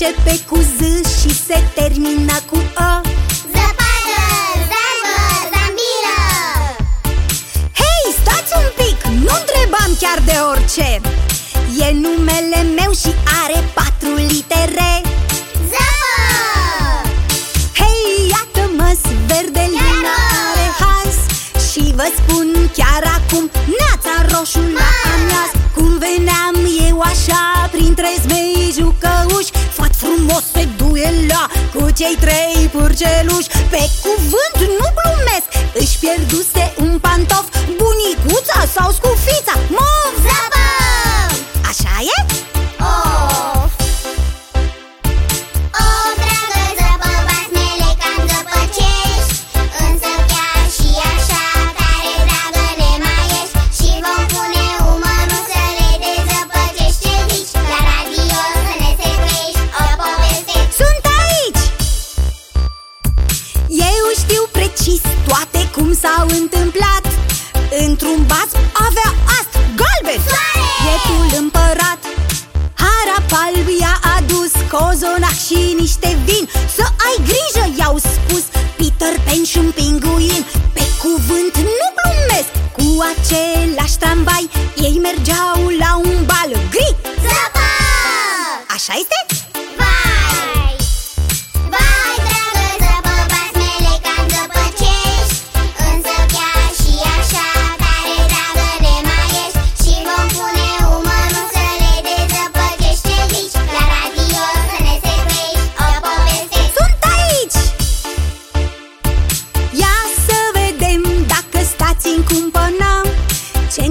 începe cu Z și se termină cu O. Zăpadă, zarbă, zambilă Hei, stați un pic, nu întrebam chiar de orice. E numele meu și are patru litere. Zăpă! Hei, iată-mă, verde linare Hans Și vă spun chiar acum Neața roșu la amiaz cei trei purceluși Pe cuvânt nu glumesc Își pierduse un pantof precis toate cum s-au întâmplat Într-un bas avea ast galben Soare! Ietul împărat Harap alb i-a adus cozonac și niște vin Să ai grijă, i-au spus Peter Pan și un pinguin Pe cuvânt nu glumesc Cu același tramvai Ei mergeau la un bal gri Zăpă! Așa este?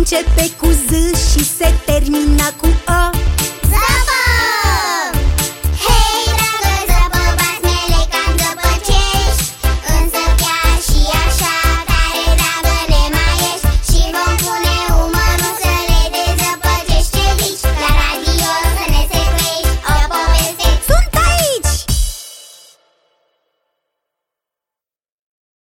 Începe cu Z. și se termină